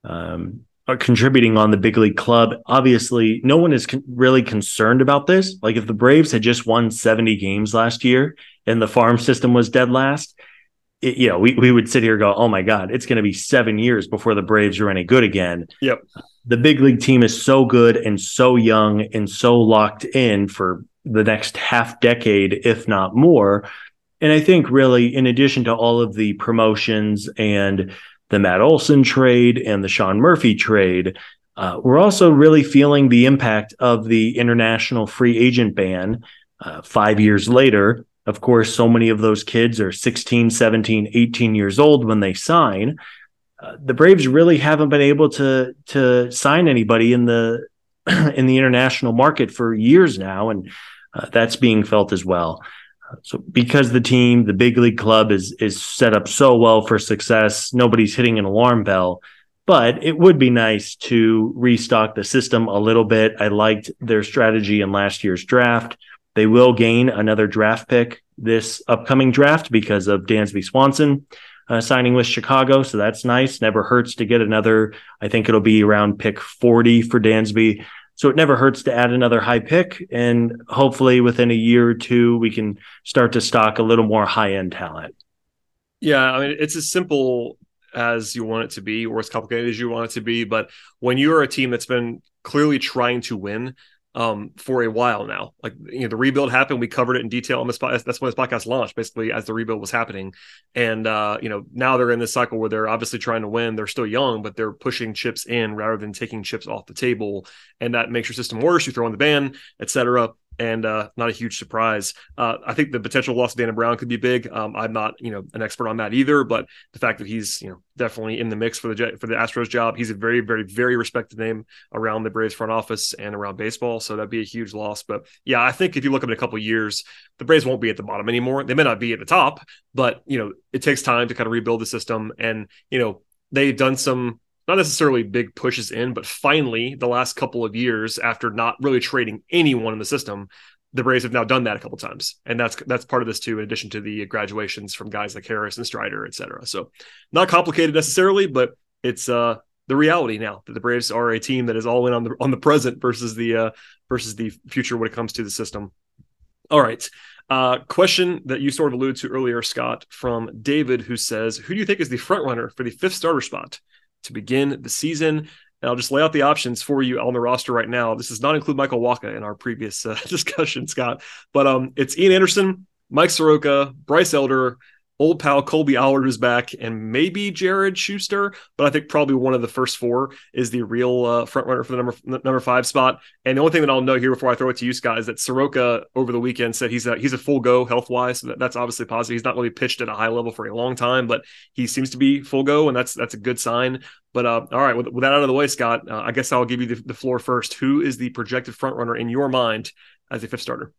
[SPEAKER 2] um, are contributing on the big league club. Obviously, no one is con- really concerned about this. Like if the Braves had just won 70 games last year and the farm system was dead last, it, you know, we, we would sit here go, oh my God, it's going to be seven years before the Braves are any good again.
[SPEAKER 1] Yep.
[SPEAKER 2] The big league team is so good and so young and so locked in for the next half decade, if not more. And I think really, in addition to all of the promotions and the Matt Olson trade and the Sean Murphy trade, Uh, we're also really feeling the impact of the international free agent ban uh, five years later. Of course, so many of those kids are 16, 17, 18 years old when they sign. Uh, the Braves really haven't been able to to sign anybody in the in the international market for years now, and uh, that's being felt as well. So because the team, the big league club is is set up so well for success, nobody's hitting an alarm bell. But it would be nice to restock the system a little bit. I liked their strategy in last year's draft. They will gain another draft pick this upcoming draft because of Dansby Swanson uh, signing with Chicago. So that's nice. Never hurts to get another. I think it'll be around pick 40 for Dansby. So it never hurts to add another high pick. And hopefully within a year or two, we can start to stock a little more high end talent.
[SPEAKER 1] Yeah. I mean, it's as simple as you want it to be or as complicated as you want it to be. But when you're a team that's been clearly trying to win, um, for a while now. Like you know, the rebuild happened. We covered it in detail on this. That's when this podcast launched, basically as the rebuild was happening. And uh, you know, now they're in this cycle where they're obviously trying to win. They're still young, but they're pushing chips in rather than taking chips off the table, and that makes your system worse. You throw in the ban, etc and uh, not a huge surprise. Uh, I think the potential loss of Dana Brown could be big. Um, I'm not, you know, an expert on that either, but the fact that he's, you know, definitely in the mix for the for the Astros job, he's a very, very, very respected name around the Braves front office and around baseball. So that'd be a huge loss. But yeah, I think if you look up in a couple years, the Braves won't be at the bottom anymore. They may not be at the top, but you know, it takes time to kind of rebuild the system, and you know, they've done some not necessarily big pushes in, but finally, the last couple of years, after not really trading anyone in the system, the Braves have now done that a couple times, and that's that's part of this too. In addition to the graduations from guys like Harris and Strider, et cetera. So not complicated necessarily, but it's uh, the reality now that the Braves are a team that is all in on the on the present versus the uh, versus the future when it comes to the system. All right. Uh, question that you sort of alluded to earlier, Scott, from David, who says, "Who do you think is the front runner for the fifth starter spot?" To begin the season. And I'll just lay out the options for you on the roster right now. This does not include Michael Wacha in our previous uh, discussion, Scott, but um, it's Ian Anderson, Mike Soroka, Bryce Elder, old pal Kolby Allard is back, and maybe Jared Schuster. But I think probably one of the first four is the real uh, front runner for the number number five spot. And the only thing that I'll note here before I throw it to you, Scott, is that Soroka over the weekend said he's a he's a full go health wise. So that, that's obviously positive. He's not really pitched at a high level for a long time, but he seems to be full go, and that's that's a good sign. But uh, all right, with, with, that out of the way, Scott, uh, I guess I'll give you the, the floor first. Who is the projected front runner in your mind as a fifth starter?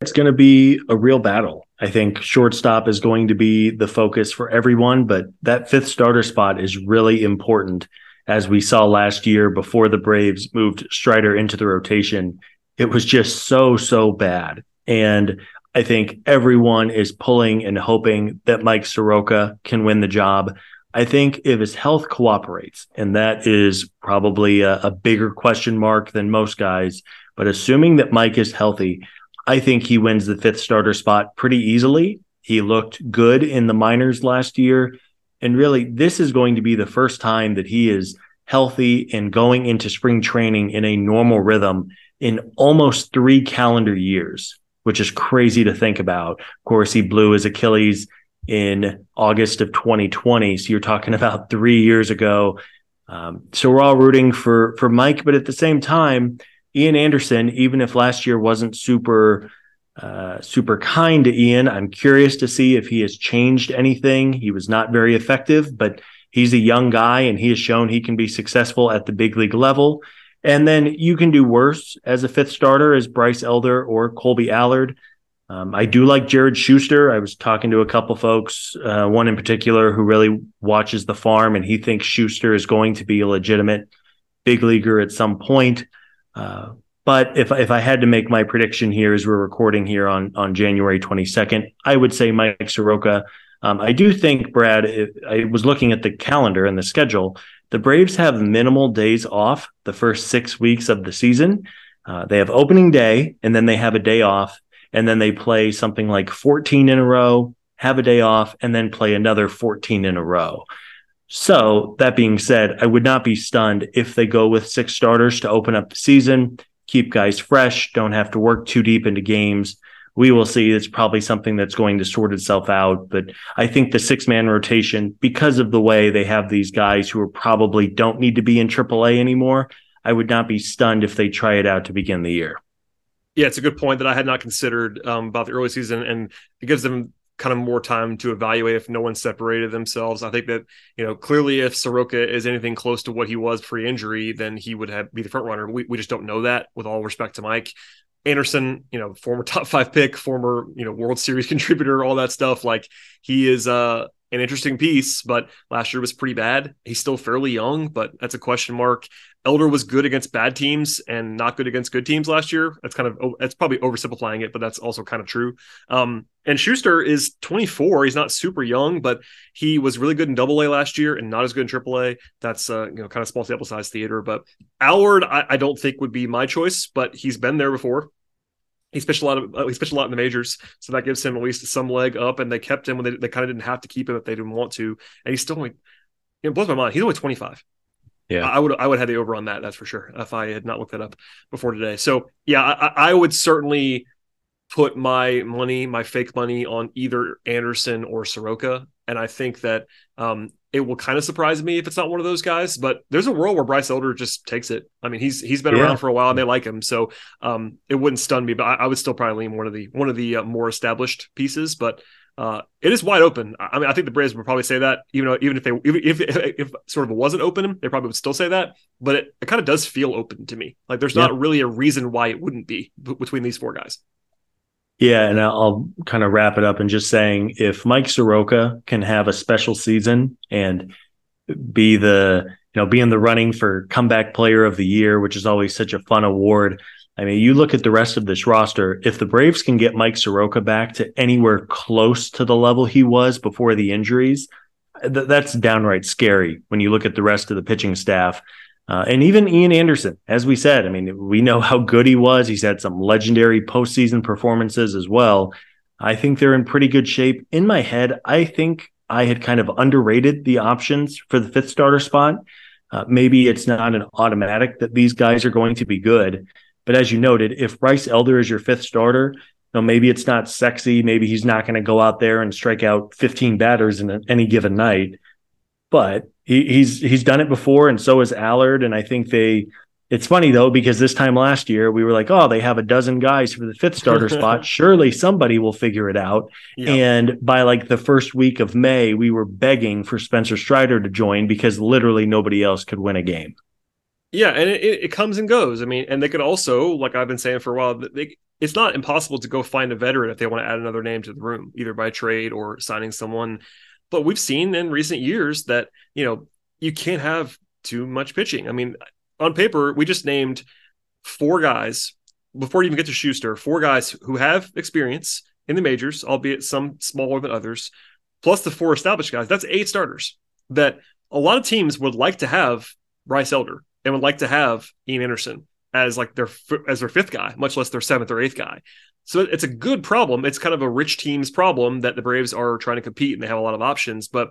[SPEAKER 2] It's going to be a real battle. I think shortstop is going to be the focus for everyone, but that fifth starter spot is really important. As we saw last year before the Braves moved Strider into the rotation, it was just so, so bad. And I think everyone is pulling and hoping that Mike Soroka can win the job. I think if his health cooperates, and that is probably a, a bigger question mark than most guys, but assuming that Mike is healthy, I think he wins the fifth starter spot pretty easily. He looked good in the minors last year. And really, this is going to be the first time that he is healthy and going into spring training in a normal rhythm in almost three calendar years, which is crazy to think about. Of course, he blew his Achilles in August of 2020. So you're talking about three years ago. Um, so we're all rooting for for Mike, but at the same time, Ian Anderson, even if last year wasn't super uh, super kind to Ian, I'm curious to see if he has changed anything. He was not very effective, but he's a young guy and he has shown he can be successful at the big league level. And then you can do worse as a fifth starter as Bryce Elder or Kolby Allard. Um, I do like Jared Schuster. I was talking to a couple folks, uh, one in particular who really watches the farm, and he thinks Schuster is going to be a legitimate big leaguer at some point. Uh, but if if I had to make my prediction here, as we're recording here on on January 22nd, I would say Mike Soroka. Um, I do think Brad. I was looking at the calendar and the schedule. The Braves have minimal days off the first six weeks of the season. Uh, they have opening day, and then they have a day off, and then they play something like 14 in a row, have a day off, and then play another 14 in a row. So, that being said, I would not be stunned if they go with six starters to open up the season, keep guys fresh, don't have to work too deep into games. we will see. It's probably something that's going to sort itself out. But I think the six man rotation, because of the way they have these guys who are probably don't need to be in AAA anymore, I would not be stunned if they try it out to begin the year.
[SPEAKER 1] Yeah, it's a good point that I had not considered um, about the early season, and it gives them kind of more time to evaluate if no one separated themselves. I think that you know clearly if Soroka is anything close to what he was pre-injury, then he would have be the front runner. We we just don't know that. With all respect to Mike Anderson, you know, former top five pick, former you know World Series contributor, all that stuff. Like he is uh an interesting piece, but last year was pretty bad. He's still fairly young, but that's a question mark. Elder was good against bad teams and not good against good teams last year. That's kind of that's probably oversimplifying it, but that's also kind of true. Um, and Schuster is 24. He's not super young, but he was really good in Double A last year and not as good in Triple A. That's uh, you know kind of small sample size theater. But Allard, I, I don't think would be my choice, but he's been there before he pitched a lot of uh, he pitched a lot in the majors, so that gives him at least some leg up. And they kept him when they, they kind of didn't have to keep him if they didn't want to. And he's still only it blows my mind. He's only 25. Yeah, I would I would have the over on that. That's for sure. If I had not looked that up before today. So yeah, I, I would certainly put my money, my fake money, on either Anderson or Soroka. And I think that um, it will kind of surprise me if it's not one of those guys. But there's a world where Bryce Elder just takes it. I mean, he's he's been yeah. around for a while and they like him, so um, it wouldn't stun me. But I, I, would still probably lean one of the one of the uh, more established pieces. But uh, it is wide open. I mean, I think the Braves would probably say that, even though, even if they even if, if, if sort of wasn't open, they probably would still say that. But it, it kind of does feel open to me. Like there's yeah. not really a reason why it wouldn't be b- between these four guys.
[SPEAKER 2] Yeah, and I'll kind of wrap it up and just saying if Mike Soroka can have a special season and be the you know be in the running for comeback player of the year, which is always such a fun award. I mean, you look at the rest of this roster. If the Braves can get Mike Soroka back to anywhere close to the level he was before the injuries, th- that's downright scary when you look at the rest of the pitching staff. Uh, and even Ian Anderson, as we said, I mean, we know how good he was. He's had some legendary postseason performances as well. I think they're in pretty good shape. In my head, I think I had kind of underrated the options for the fifth starter spot. Uh, maybe it's not an automatic that these guys are going to be good. But as you noted, if Bryce Elder is your fifth starter, you know, maybe it's not sexy. Maybe he's not going to go out there and strike out 15 batters in any given night. But he, he's he's done it before, and so has Allard. And I think they. It's funny though because this time last year we were like, oh, they have a dozen guys for the fifth starter spot. Surely somebody will figure it out. Yep. And by like the first week of May, we were begging for Spencer Strider to join because literally nobody else could win a game.
[SPEAKER 1] Yeah, and it, it comes and goes. I mean, and they could also, like I've been saying for a while, they, it's not impossible to go find a veteran if they want to add another name to the room, either by trade or signing someone but we've seen in recent years that, you know, you can't have too much pitching. I mean, on paper, we just named four guys before you even get to Schuster, four guys who have experience in the majors, albeit some smaller than others, plus the four established guys. That's eight starters that a lot of teams would like to have Bryce Elder and would like to have Ian Anderson as like their as their fifth guy, much less their seventh or eighth guy. So it's a good problem. It's kind of a rich team's problem that the Braves are trying to compete and they have a lot of options. But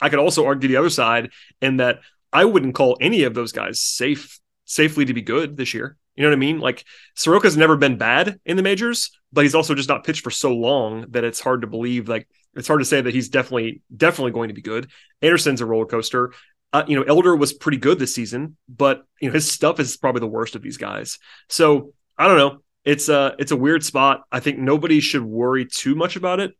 [SPEAKER 1] I could also argue the other side in that I wouldn't call any of those guys safe safely to be good this year. You know what I mean? Like Soroka's never been bad in the majors, but he's also just not pitched for so long that it's hard to believe. Like it's hard to say that he's definitely definitely going to be good. Anderson's a roller coaster. Uh, you know, Elder was pretty good this season, but you know his stuff is probably the worst of these guys. So I don't know it's a it's a weird spot. I think nobody should worry too much about it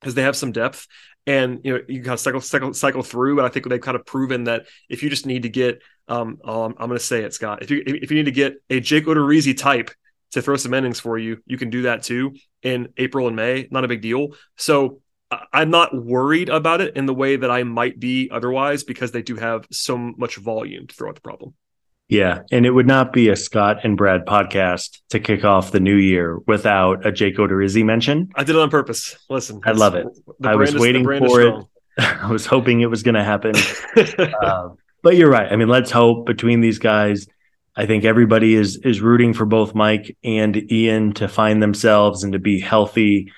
[SPEAKER 1] because they have some depth and you know you kind of cycle cycle cycle through. But I think they've kind of proven that if you just need to get um, um I'm going to say it, Scott. If you if you need to get a Jake Odorizzi type to throw some innings for you, you can do that too in April and May. Not a big deal. So I'm not worried about it in the way that I might be otherwise because they do have so much volume to throw at the problem.
[SPEAKER 2] Yeah, and it would not be a Scott and Brad podcast to kick off the new year without a Jake Odorizzi mention.
[SPEAKER 1] I did it on purpose. Listen,
[SPEAKER 2] I love it. I was is, waiting for it. I was hoping it was going to happen. uh, but you're right. I mean, let's hope between these guys. I think everybody is is rooting for both Mike and Ian to find themselves and to be healthy.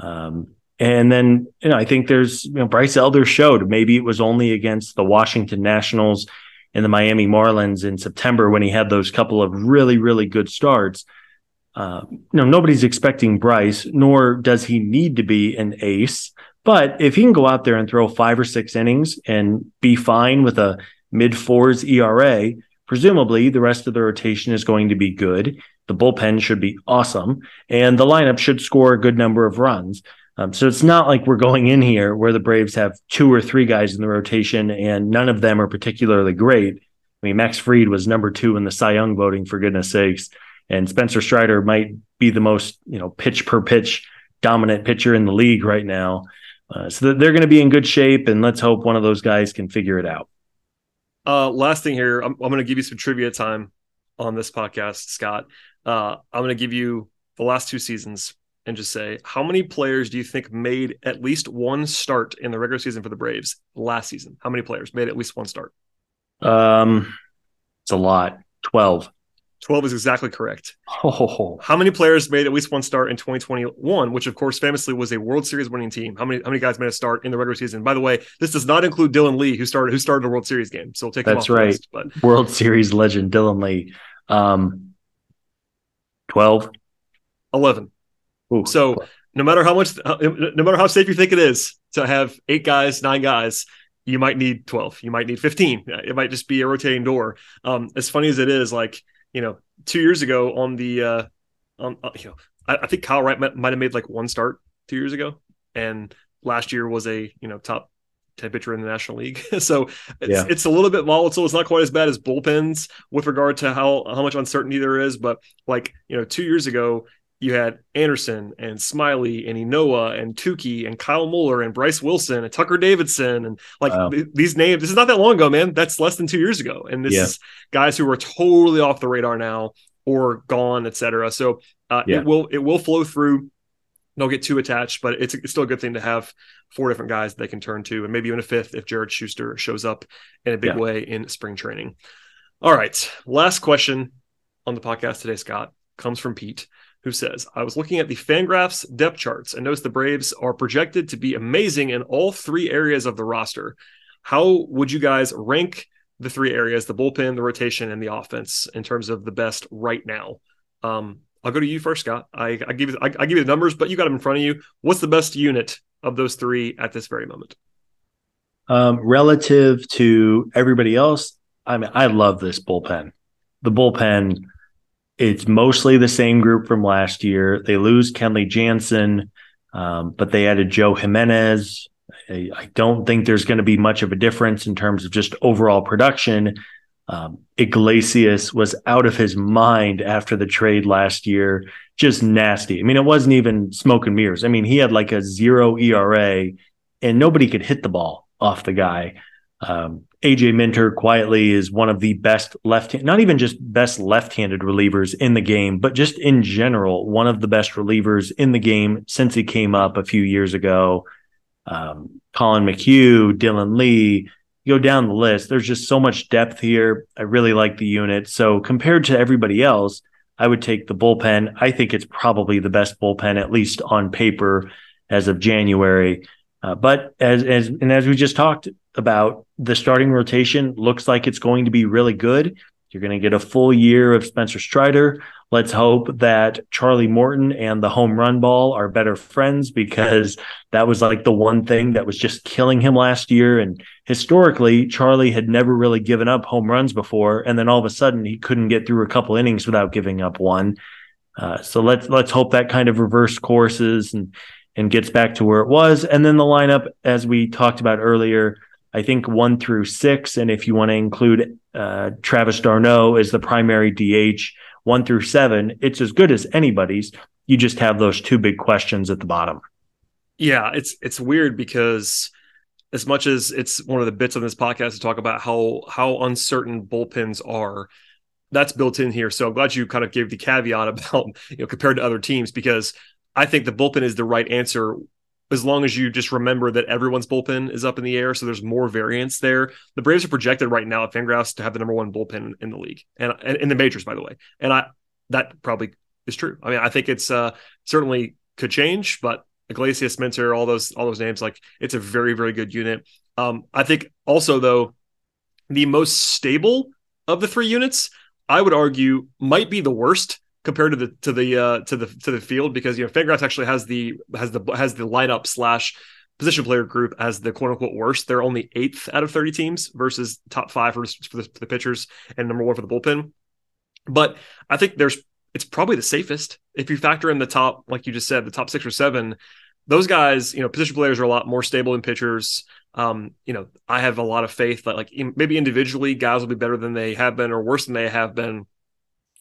[SPEAKER 2] Um, and then you know, I think there's you know Bryce Elder showed maybe it was only against the Washington Nationals and the Miami Marlins in September when he had those couple of really, really good starts. Uh, no, nobody's expecting Bryce, nor does he need to be an ace. But if he can go out there and throw five or six innings and be fine with a mid fours ERA, presumably the rest of the rotation is going to be good. The bullpen should be awesome, and the lineup should score a good number of runs. Um, so it's not like we're going in here where the Braves have two or three guys in the rotation and none of them are particularly great. I mean, Max Fried was number two in the Cy Young voting, for goodness sakes, and Spencer Strider might be the most you know pitch per pitch dominant pitcher in the league right now. Uh, so they're going to be in good shape, and let's hope one of those guys can figure it out.
[SPEAKER 1] Uh, last thing here, I'm, I'm going to give you some trivia time on this podcast, Scott. Uh, I'm going to give you the last two seasons and just say how many players do you think made at least one start in the regular season for the Braves last season? How many players made at least one start?
[SPEAKER 2] Um, it's a lot. Twelve.
[SPEAKER 1] 12 is exactly correct.
[SPEAKER 2] Oh.
[SPEAKER 1] How many players made at least one start in 2021, which of course famously was a World Series winning team? How many how many guys made a start in the regular season? By the way, this does not include Dylan Lee, who started who started a World Series game. So we'll take
[SPEAKER 2] That's right. List, but World Series legend Dylan Lee. Um 12
[SPEAKER 1] 11. Ooh. So no matter how much no matter how safe you think it is to have eight guys, nine guys, you might need 12. You might need 15. It might just be a rotating door. Um, as funny as it is, like you know, two years ago on the, uh, on, uh, you know, I, I, think Kyle Wright might, might have made like one start two years ago, and last year was a you know top 10 pitcher in the National League. so it's, yeah. it's a little bit volatile. It's not quite as bad as bullpens with regard to how, how much uncertainty there is. But like, you know, two years ago, you had Anderson and Smiley and Ynoa and Touki and Kyle Muller and Bryce Wilson and Tucker Davidson and like wow. th- these names. This is not that long ago, man. That's less than two years ago, and this yeah. is guys who are totally off the radar now or gone, etc. So uh, yeah. it will it will flow through. Don't get too attached, but it's, it's still a good thing to have four different guys they can turn to, and maybe even a fifth if Jared Schuster shows up in a big yeah. way in spring training. All right, last question on the podcast today, Scott, comes from Pete who says, I was looking at the Fangraphs depth charts and noticed the Braves are projected to be amazing in all three areas of the roster. How would you guys rank the three areas, the bullpen, the rotation, and the offense in terms of the best right now? Um, I'll go to you first, Scott. I, I give you I, I give you the numbers, but you got them in front of you. What's the best unit of those three at this very moment?
[SPEAKER 2] Um, relative to everybody else, I mean, I love this bullpen. The bullpen it's mostly the same group from last year. They lose Kenley Jansen, um, but they added Joe Jimenez. I, I don't think there's going to be much of a difference in terms of just overall production. Um, Iglesias was out of his mind after the trade last year, just nasty. I mean, it wasn't even smoke and mirrors. I mean, he had like a zero ERA, and nobody could hit the ball off the guy. Um, AJ Minter quietly is one of the best left, not even just best left-handed relievers in the game, but just in general, one of the best relievers in the game since he came up a few years ago. Um, Collin McHugh, Dylan Lee, go down the list. There's just so much depth here. I really like the unit. So compared to everybody else, I would take the bullpen. I think it's probably the best bullpen, at least on paper, as of January. Uh, but as as and as we just talked about, the starting rotation looks like it's going to be really good. You're going to get a full year of Spencer Strider. Let's hope that Charlie Morton and the home run ball are better friends because that was like the one thing that was just killing him last year. And historically, Charlie had never really given up home runs before, and then all of a sudden he couldn't get through a couple innings without giving up one. Uh, so let's let's hope that kind of reverse courses and and gets back to where it was. And then the lineup, as we talked about earlier, I think one through six. And if you want to include uh, Travis d'Arnaud as the primary DH, one through seven, it's as good as anybody's. You just have those two big questions at the bottom.
[SPEAKER 1] Yeah, it's it's weird because as much as it's one of the bits of this podcast to talk about how how uncertain bullpens are, that's built in here. So I'm glad you kind of gave the caveat about you know compared to other teams because I think the bullpen is the right answer as long as you just remember that everyone's bullpen is up in the air, so there's more variance there. The Braves are projected right now at Fangraphs to have the number one bullpen in the league and, and in the majors, by the way. And I that probably is true. I mean, I think it's uh, certainly could change, but Iglesias, Minter, all those all those names, like it's a very very good unit. Um, I think also though the most stable of the three units, I would argue, might be the worst compared to the to the uh, to the to the field because you know Fangraphs actually has the has the has the lineup slash position player group as the quote unquote worst. They're only eighth out of 30 teams versus top five for, for, the, for the pitchers and number one for the bullpen. But I think there's it's probably the safest if you factor in the top, like you just said, the top six or seven. Those guys, you know, position players are a lot more stable than pitchers. Um, you know, I have a lot of faith that like maybe individually guys will be better than they have been or worse than they have been.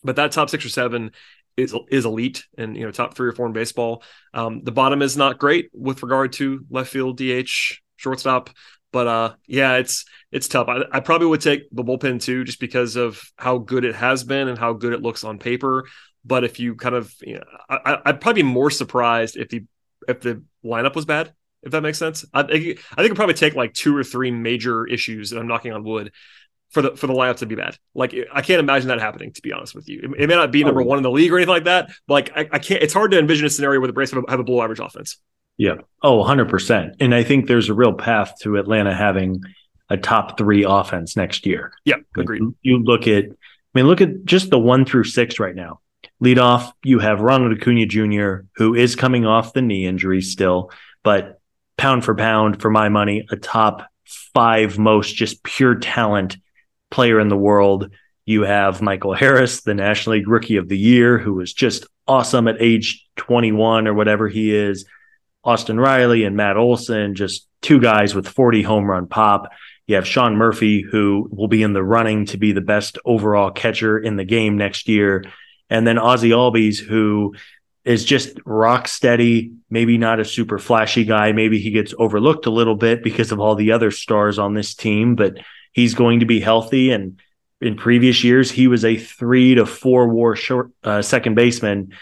[SPEAKER 1] But that top six or seven is is elite and you know top three or four in baseball. Um, the bottom is not great with regard to left field, DH, shortstop. But uh, yeah, it's it's tough. I, I, probably would take the bullpen too, just because of how good it has been and how good it looks on paper. But if you kind of, you know, I, would probably be more surprised if the if the lineup was bad. If that makes sense, I, I think it'd probably take like two or three major issues, and I'm knocking on wood, for the for the lineup to be bad. Like I can't imagine that happening. To be honest with you, it, it may not be number oh. one in the league or anything like that. But like I, I, can't. It's hard to envision a scenario where the Braves have a, have a below average offense.
[SPEAKER 2] Yeah. Oh, 100 percent. And I think there's a real path to Atlanta having a top three offense next year.
[SPEAKER 1] Yeah, agreed.
[SPEAKER 2] You look at, I mean, look at just the one through six right now. Lead off, you have Ronald Acuna Jr., who is coming off the knee injury still, but pound for pound, for my money, a top five most just pure talent player in the world. You have Michael Harris, the National League Rookie of the Year, who was just awesome at age 21 or whatever he is. Austin Riley and Matt Olson, just two guys with 40 home run pop. You have Sean Murphy, who will be in the running to be the best overall catcher in the game next year. And then Ozzie Albies, who is just rock steady, maybe not a super flashy guy. Maybe he gets overlooked a little bit because of all the other stars on this team, but he's going to be healthy. And in previous years, he was a three to four war short uh, second baseman.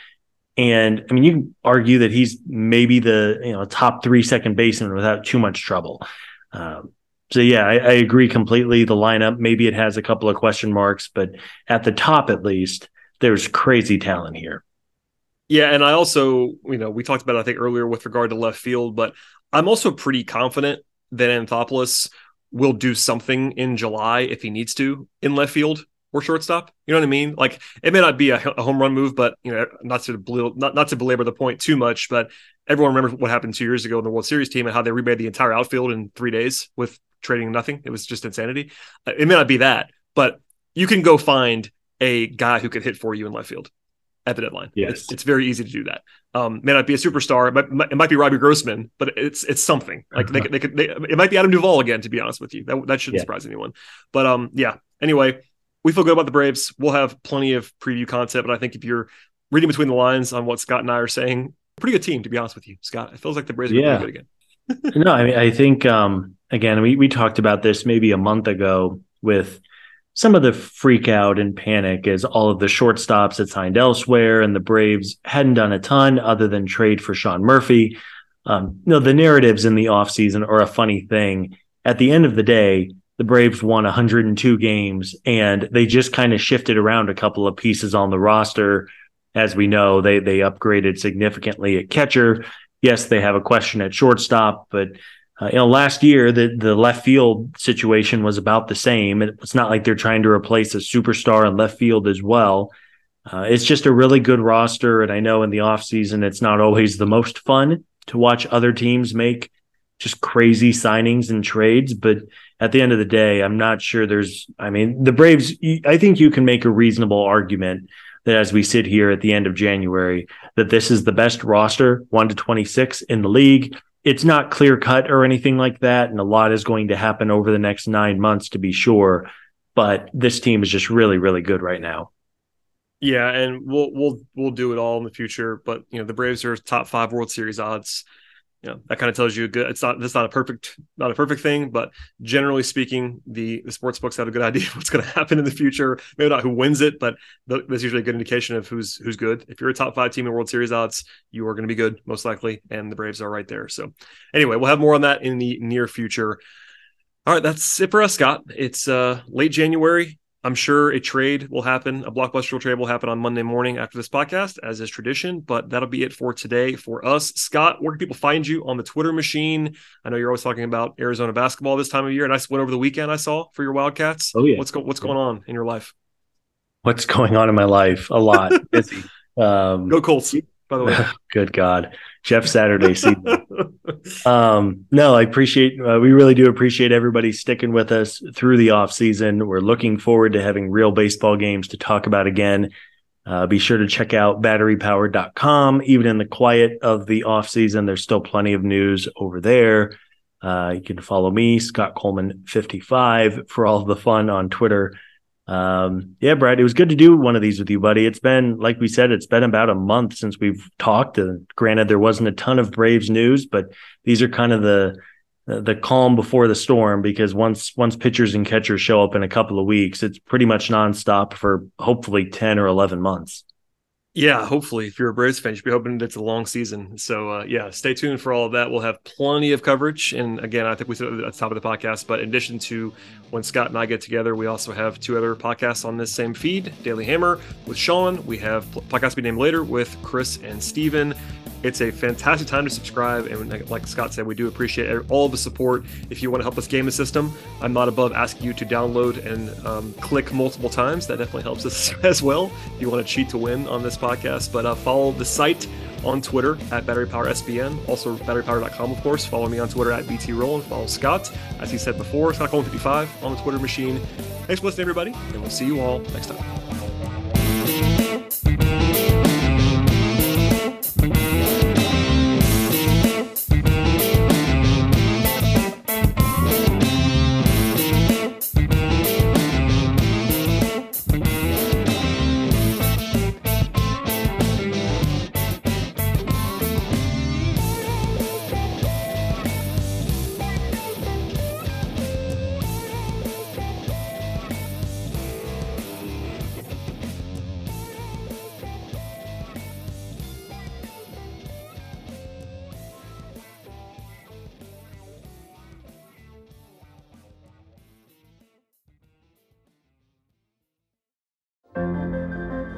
[SPEAKER 2] And I mean, you can argue that he's maybe the you know top three second baseman without too much trouble. Um, so yeah, I, I, agree completely. The lineup maybe it has a couple of question marks, but at the top at least, there's crazy talent here.
[SPEAKER 1] Yeah, and I also you know we talked about I think earlier with regard to left field, but I'm also pretty confident that Anthopoulos will do something in July if he needs to in left field or shortstop. You know what I mean? Like it may not be a, a home run move, but you know, not to not not to belabor the point too much, but everyone remembers what happened two years ago in the World Series team and how they remade the entire outfield in three days with trading nothing. It was just insanity. Uh, it may not be that, but you can go find a guy who could hit for you in left field at the deadline. Yes. It's, it's very easy to do that. Um, may not be a superstar. It might, it might be Robbie Grossman, but it's it's something. Like uh-huh. they, they could. They, it might be Adam Duvall again. To be honest with you, that that shouldn't yeah. surprise anyone. But um, yeah. Anyway, we feel good about the Braves. We'll have plenty of preview content, but I think if you're reading between the lines on what Scott and I are saying, pretty good team to be honest with you, Scott. It feels like the Braves are yeah. pretty good
[SPEAKER 2] again. no, I mean I think um, again we we talked about this maybe a month ago with some of the freak out and panic as all of the shortstops had signed elsewhere and the Braves hadn't done a ton other than trade for Sean Murphy. Um, the narratives in the offseason are a funny thing. At the end of the day, the Braves won 102 games and they just kind of shifted around a couple of pieces on the roster. As we know, they they upgraded significantly at catcher. Yes, they have a question at shortstop, but uh, you know, last year the the left field situation was about the same. It's not like they're trying to replace a superstar in left field as well. Uh, it's just a really good roster, and I know in the offseason it's not always the most fun to watch other teams make just crazy signings and trades. But at the end of the day, I'm not sure there's. I mean, the Braves. I think you can make a reasonable argument that as we sit here at the end of January, that this is the best roster, one to 26 in the league it's not clear cut or anything like that. And a lot is going to happen over the next nine months to be sure. But this team is just really, really good right now.
[SPEAKER 1] Yeah, and we'll we'll we'll do it all in the future. But you know, the Braves are top five World Series odds you know that kind of tells you a good it's not that's not a perfect not a perfect thing but generally speaking the the sports books have a good idea of what's going to happen in the future. Maybe not who wins it but that's usually a good indication of who's who's good. If you're a top five team in world series odds you are going to be good most likely and the braves are right there. So anyway we'll have more on that in the near future. All right that's it for us scott. It's uh late january I'm sure a trade will happen, a blockbuster trade will happen on Monday morning after this podcast, as is tradition. But that'll be it for today for us. Scott, where can people find you on the Twitter machine? I know you're always talking about Arizona basketball this time of year. And I went over the weekend I saw for your Wildcats. Oh yeah, what's go- what's going on in your life?
[SPEAKER 2] What's going on in my life? A lot. Busy. Um,
[SPEAKER 1] Go Colts, by the way.
[SPEAKER 2] good God. Jeff Saturday season. um, no, I appreciate, uh, we really do appreciate everybody sticking with us through the off season. We're looking forward to having real baseball games to talk about again. Uh, be sure to check out batterypower.com. Even in the quiet of the off season, there's still plenty of news over there. Uh, you can follow me, Scott Coleman 55 for all the fun on Twitter. Um, yeah, Brad, it was good to do one of these with you, buddy. It's been, like we said, it's been about a month since we've talked. And granted, there wasn't a ton of Braves news, but these are kind of the the calm before the storm because once once pitchers and catchers show up in a couple of weeks, it's pretty much nonstop for hopefully ten or eleven months.
[SPEAKER 1] Yeah, hopefully, if you're a Braves fan, you should be hoping that it's a long season. So, uh, yeah, stay tuned for all of that. We'll have plenty of coverage. And again, I think we said at the top of the podcast, but in addition to when Scott and I get together, we also have two other podcasts on this same feed Daily Hammer with Sean. We have podcast be named later with Chris and Steven. It's a fantastic time to subscribe. And like Scott said, we do appreciate all the support. If you want to help us game the system, I'm not above asking you to download and um, click multiple times. That definitely helps us as well. If you want to cheat to win on this podcast, but uh, follow the site on Twitter at Battery Power SBN, also batterypower.com, of course. Follow me on Twitter at BT Rowland. Follow Scott, as he said before, Scott Coleman 55 on the Twitter machine. Thanks for listening, everybody, and we'll see you all next time.